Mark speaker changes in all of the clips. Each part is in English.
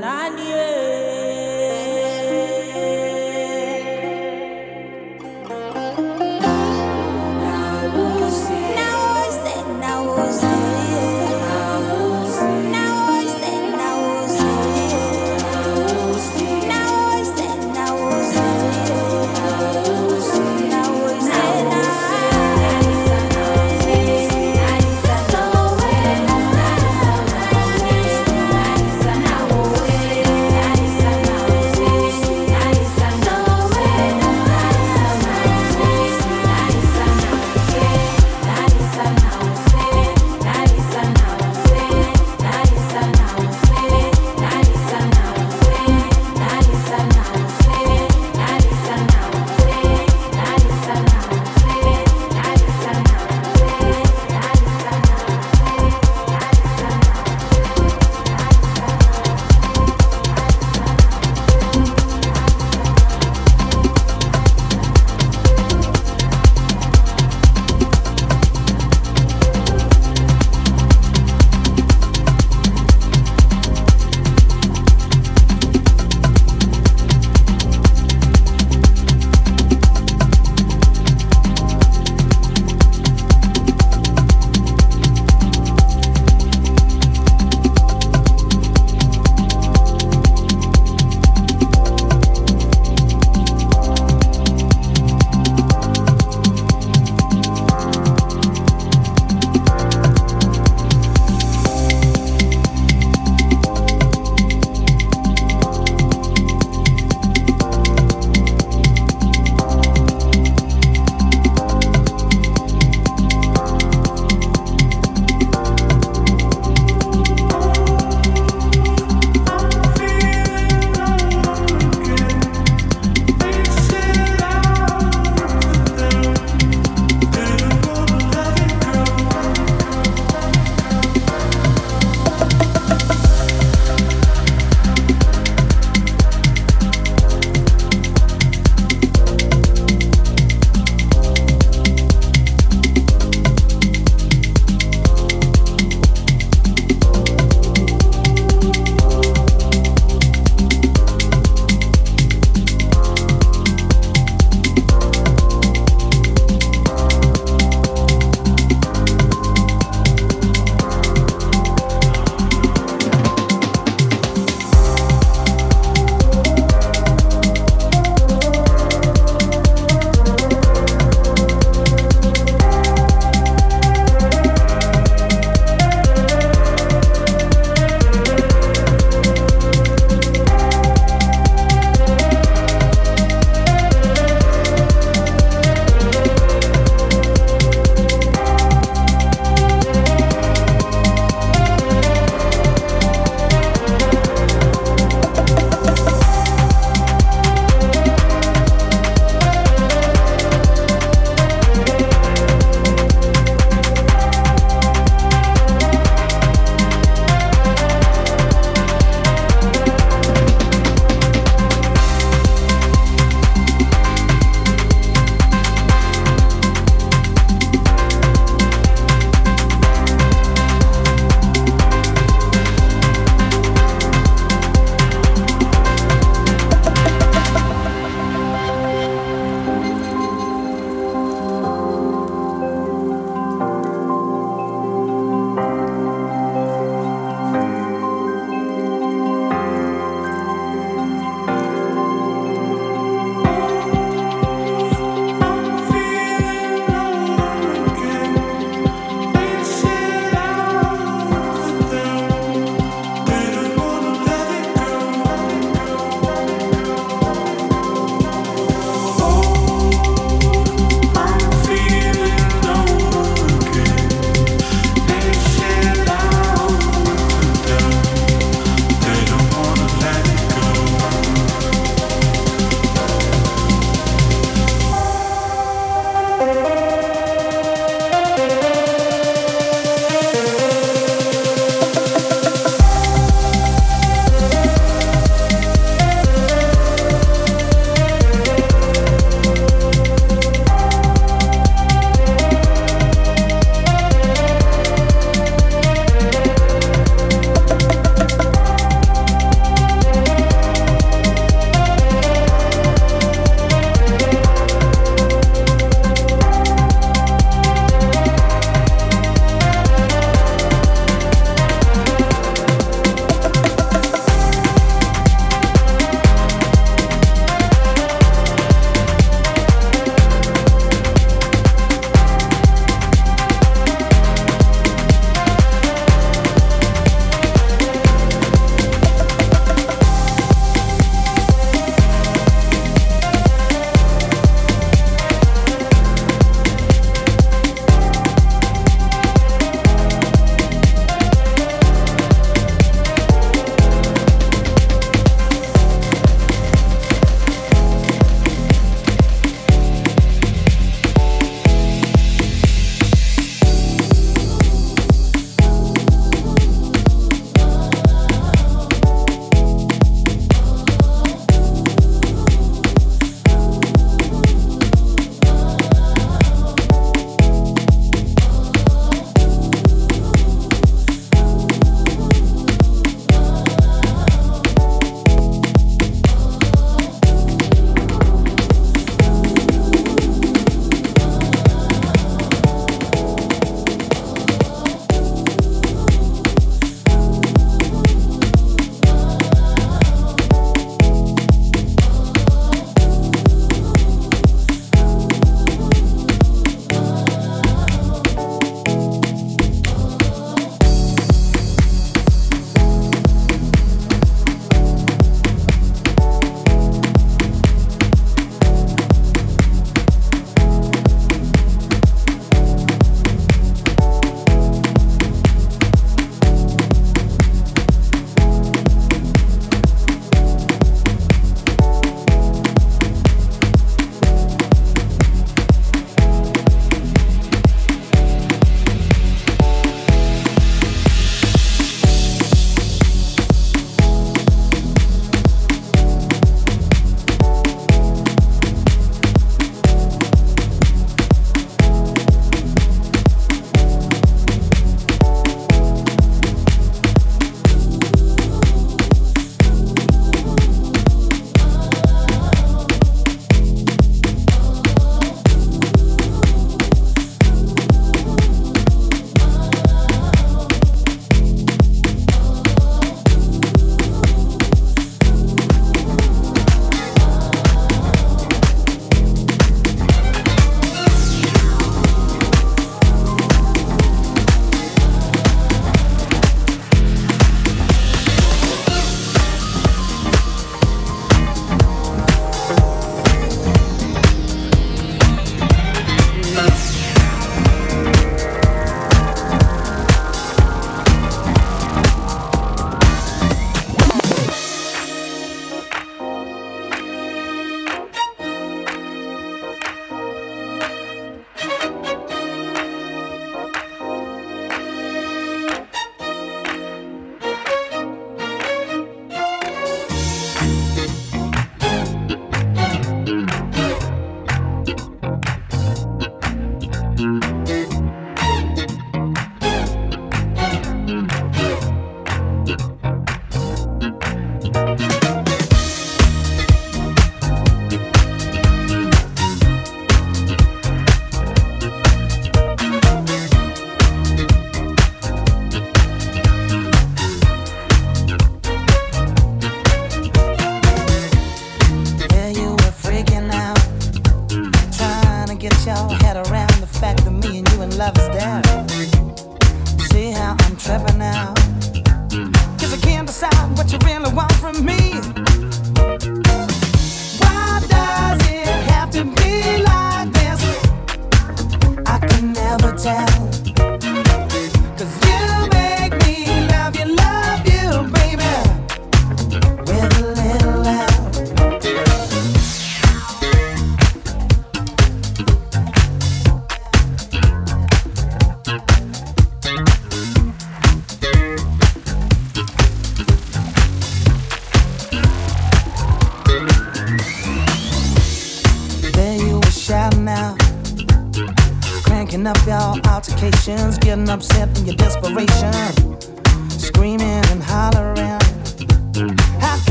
Speaker 1: now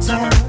Speaker 1: you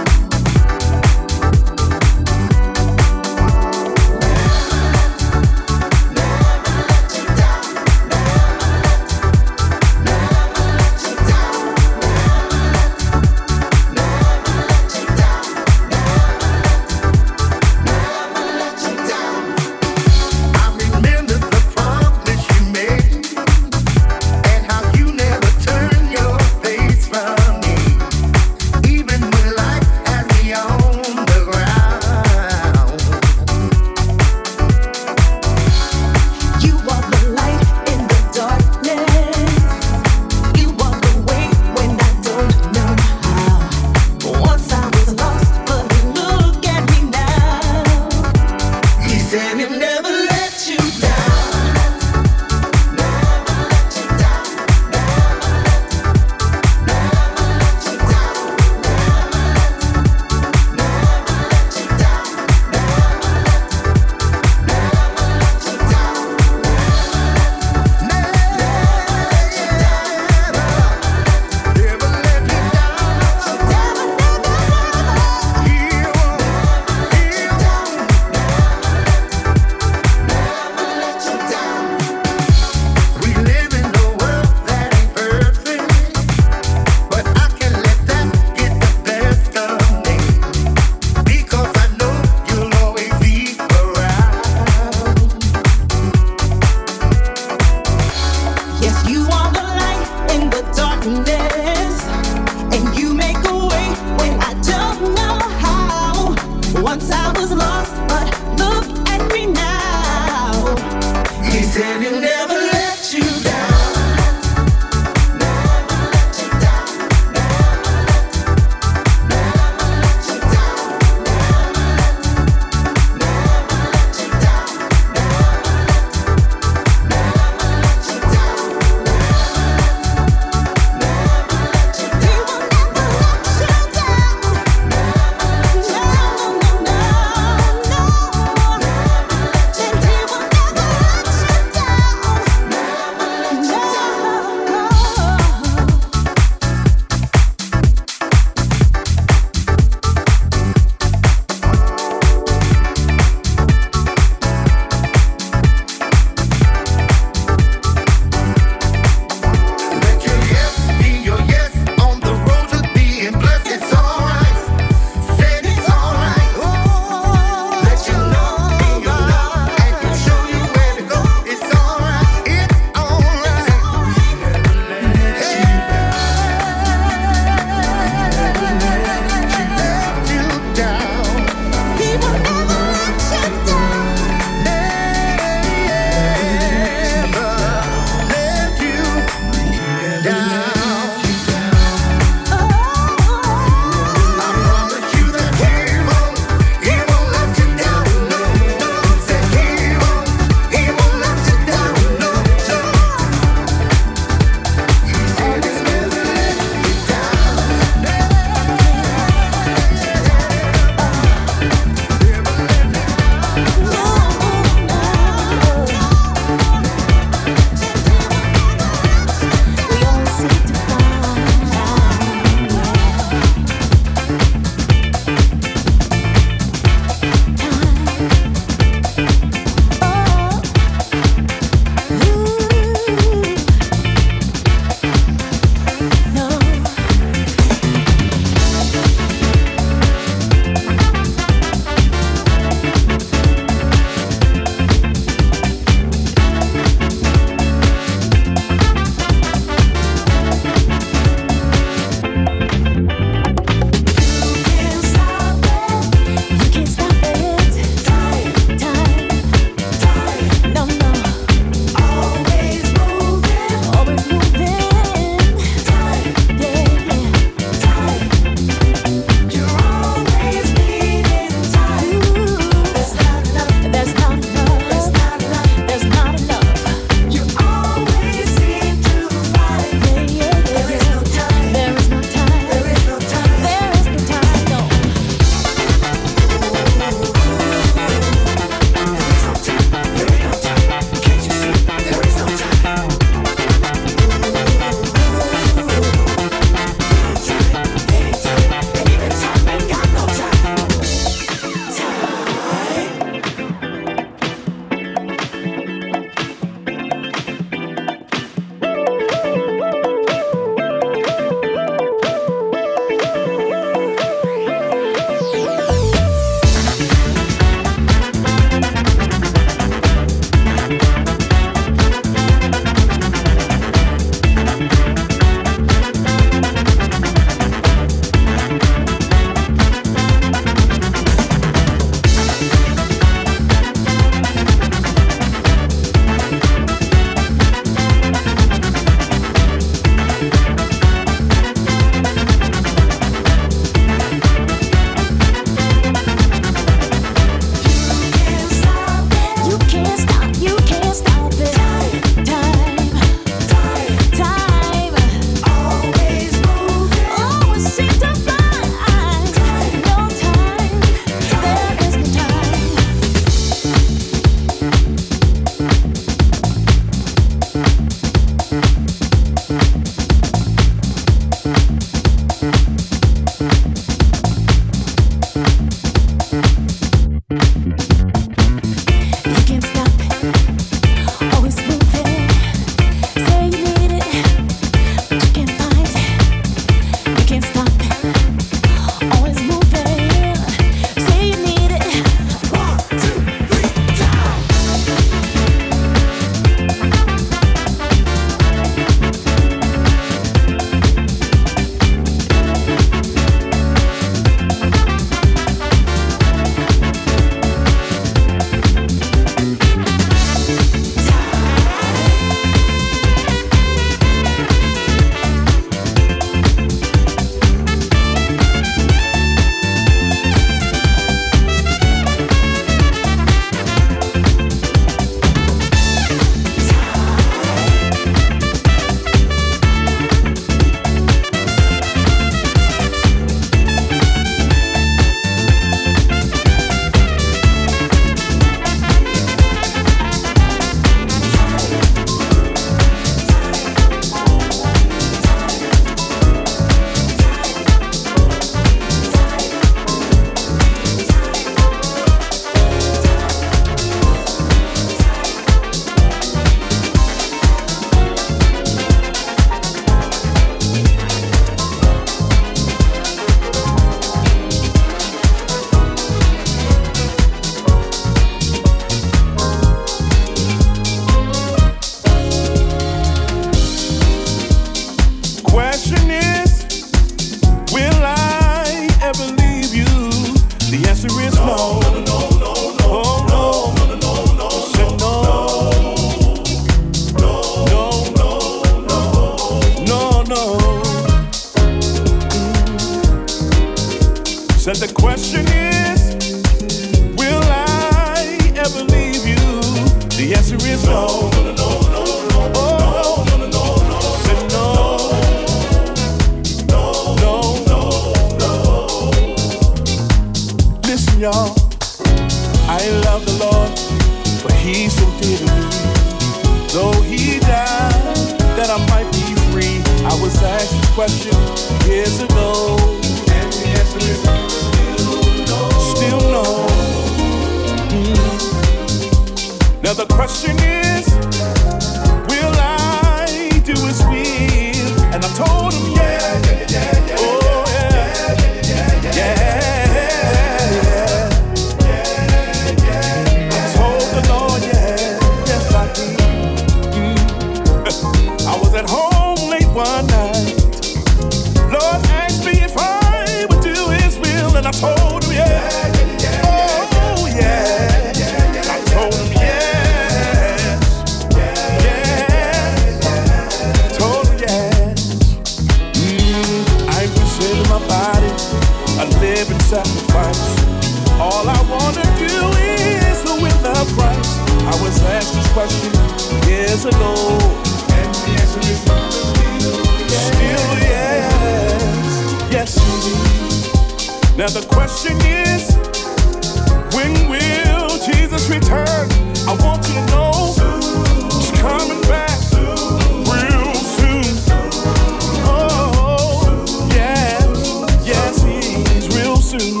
Speaker 2: soon.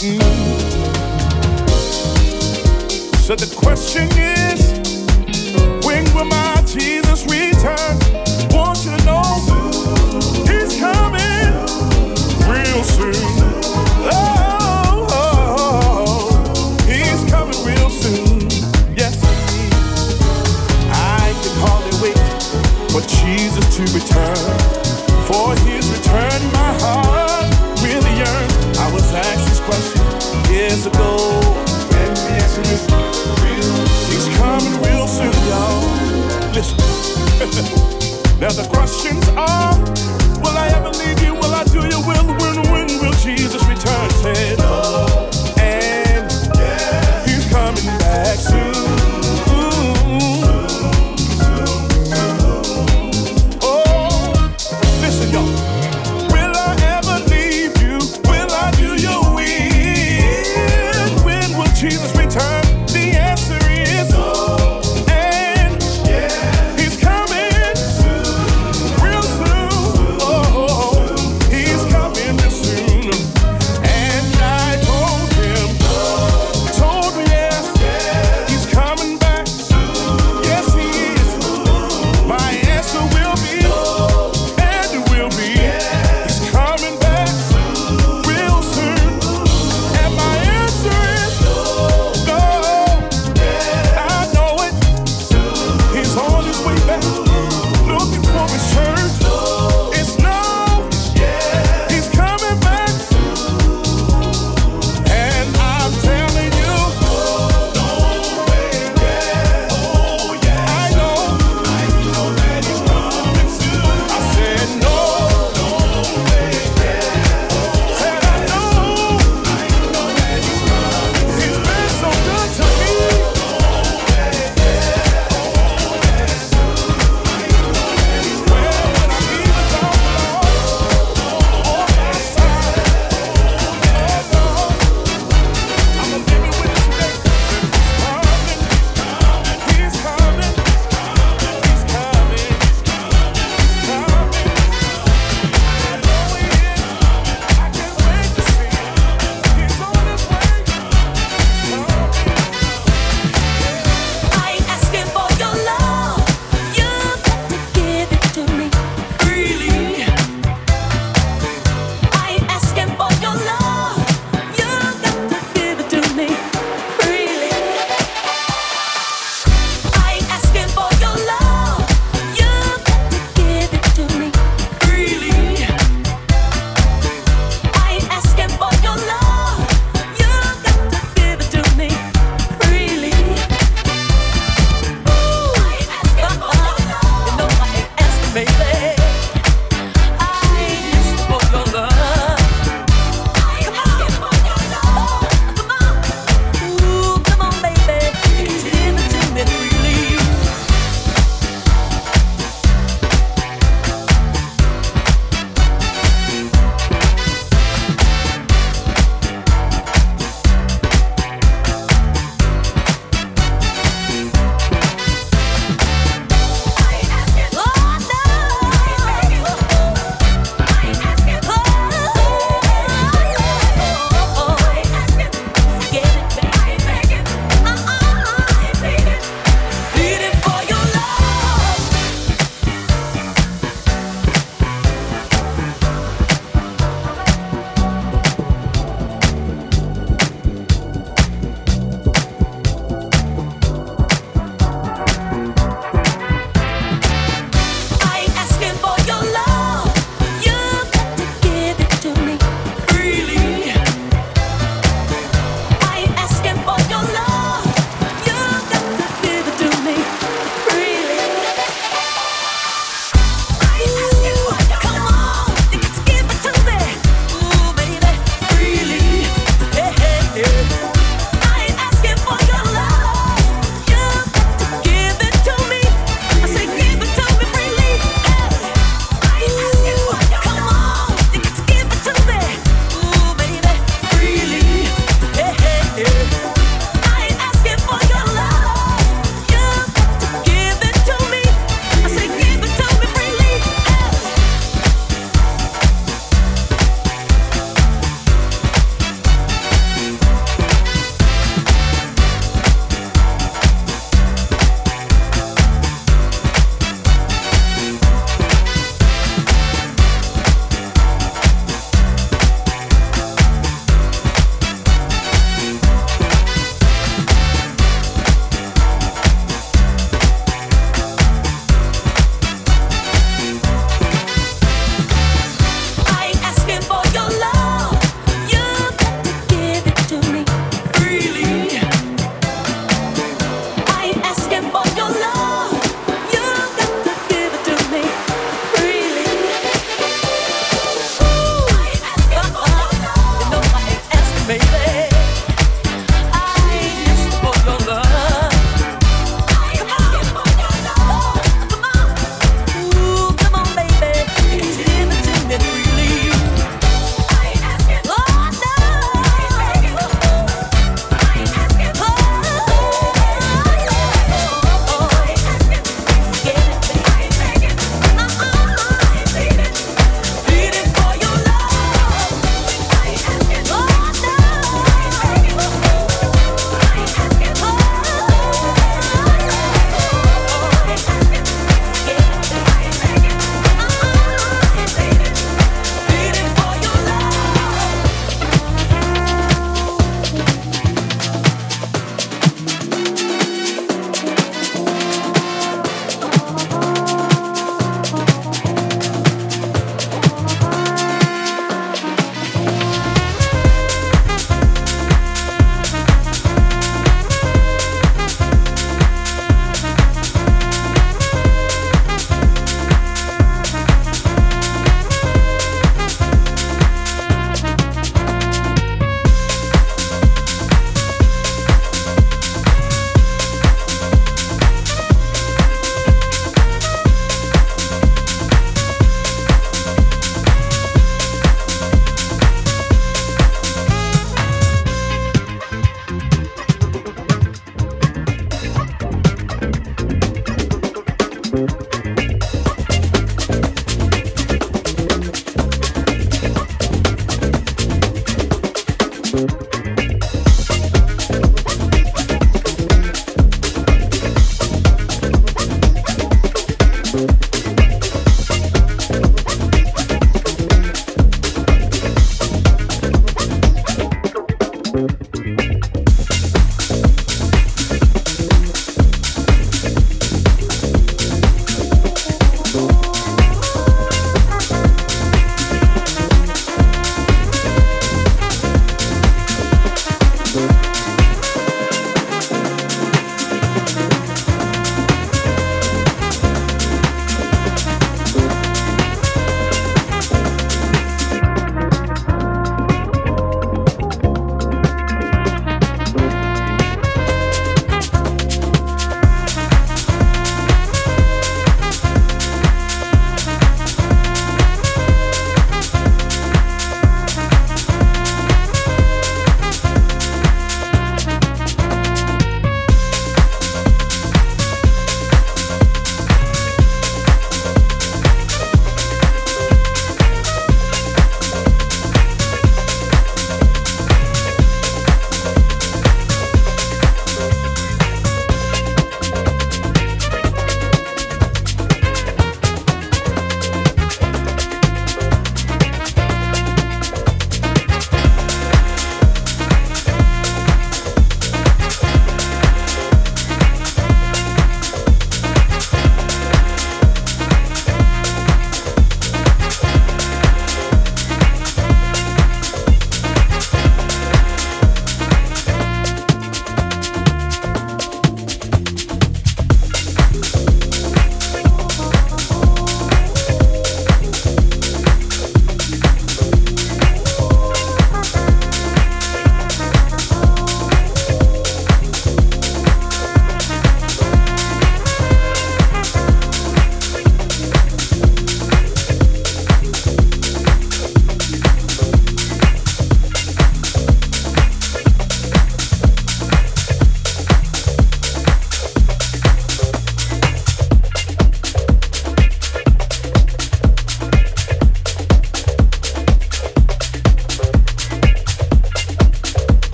Speaker 2: Mm. So the question is, when will my Jesus return? Want you to know he's coming real soon. Oh, he's coming real soon. Yes, I can hardly wait for Jesus to return. Now the questions are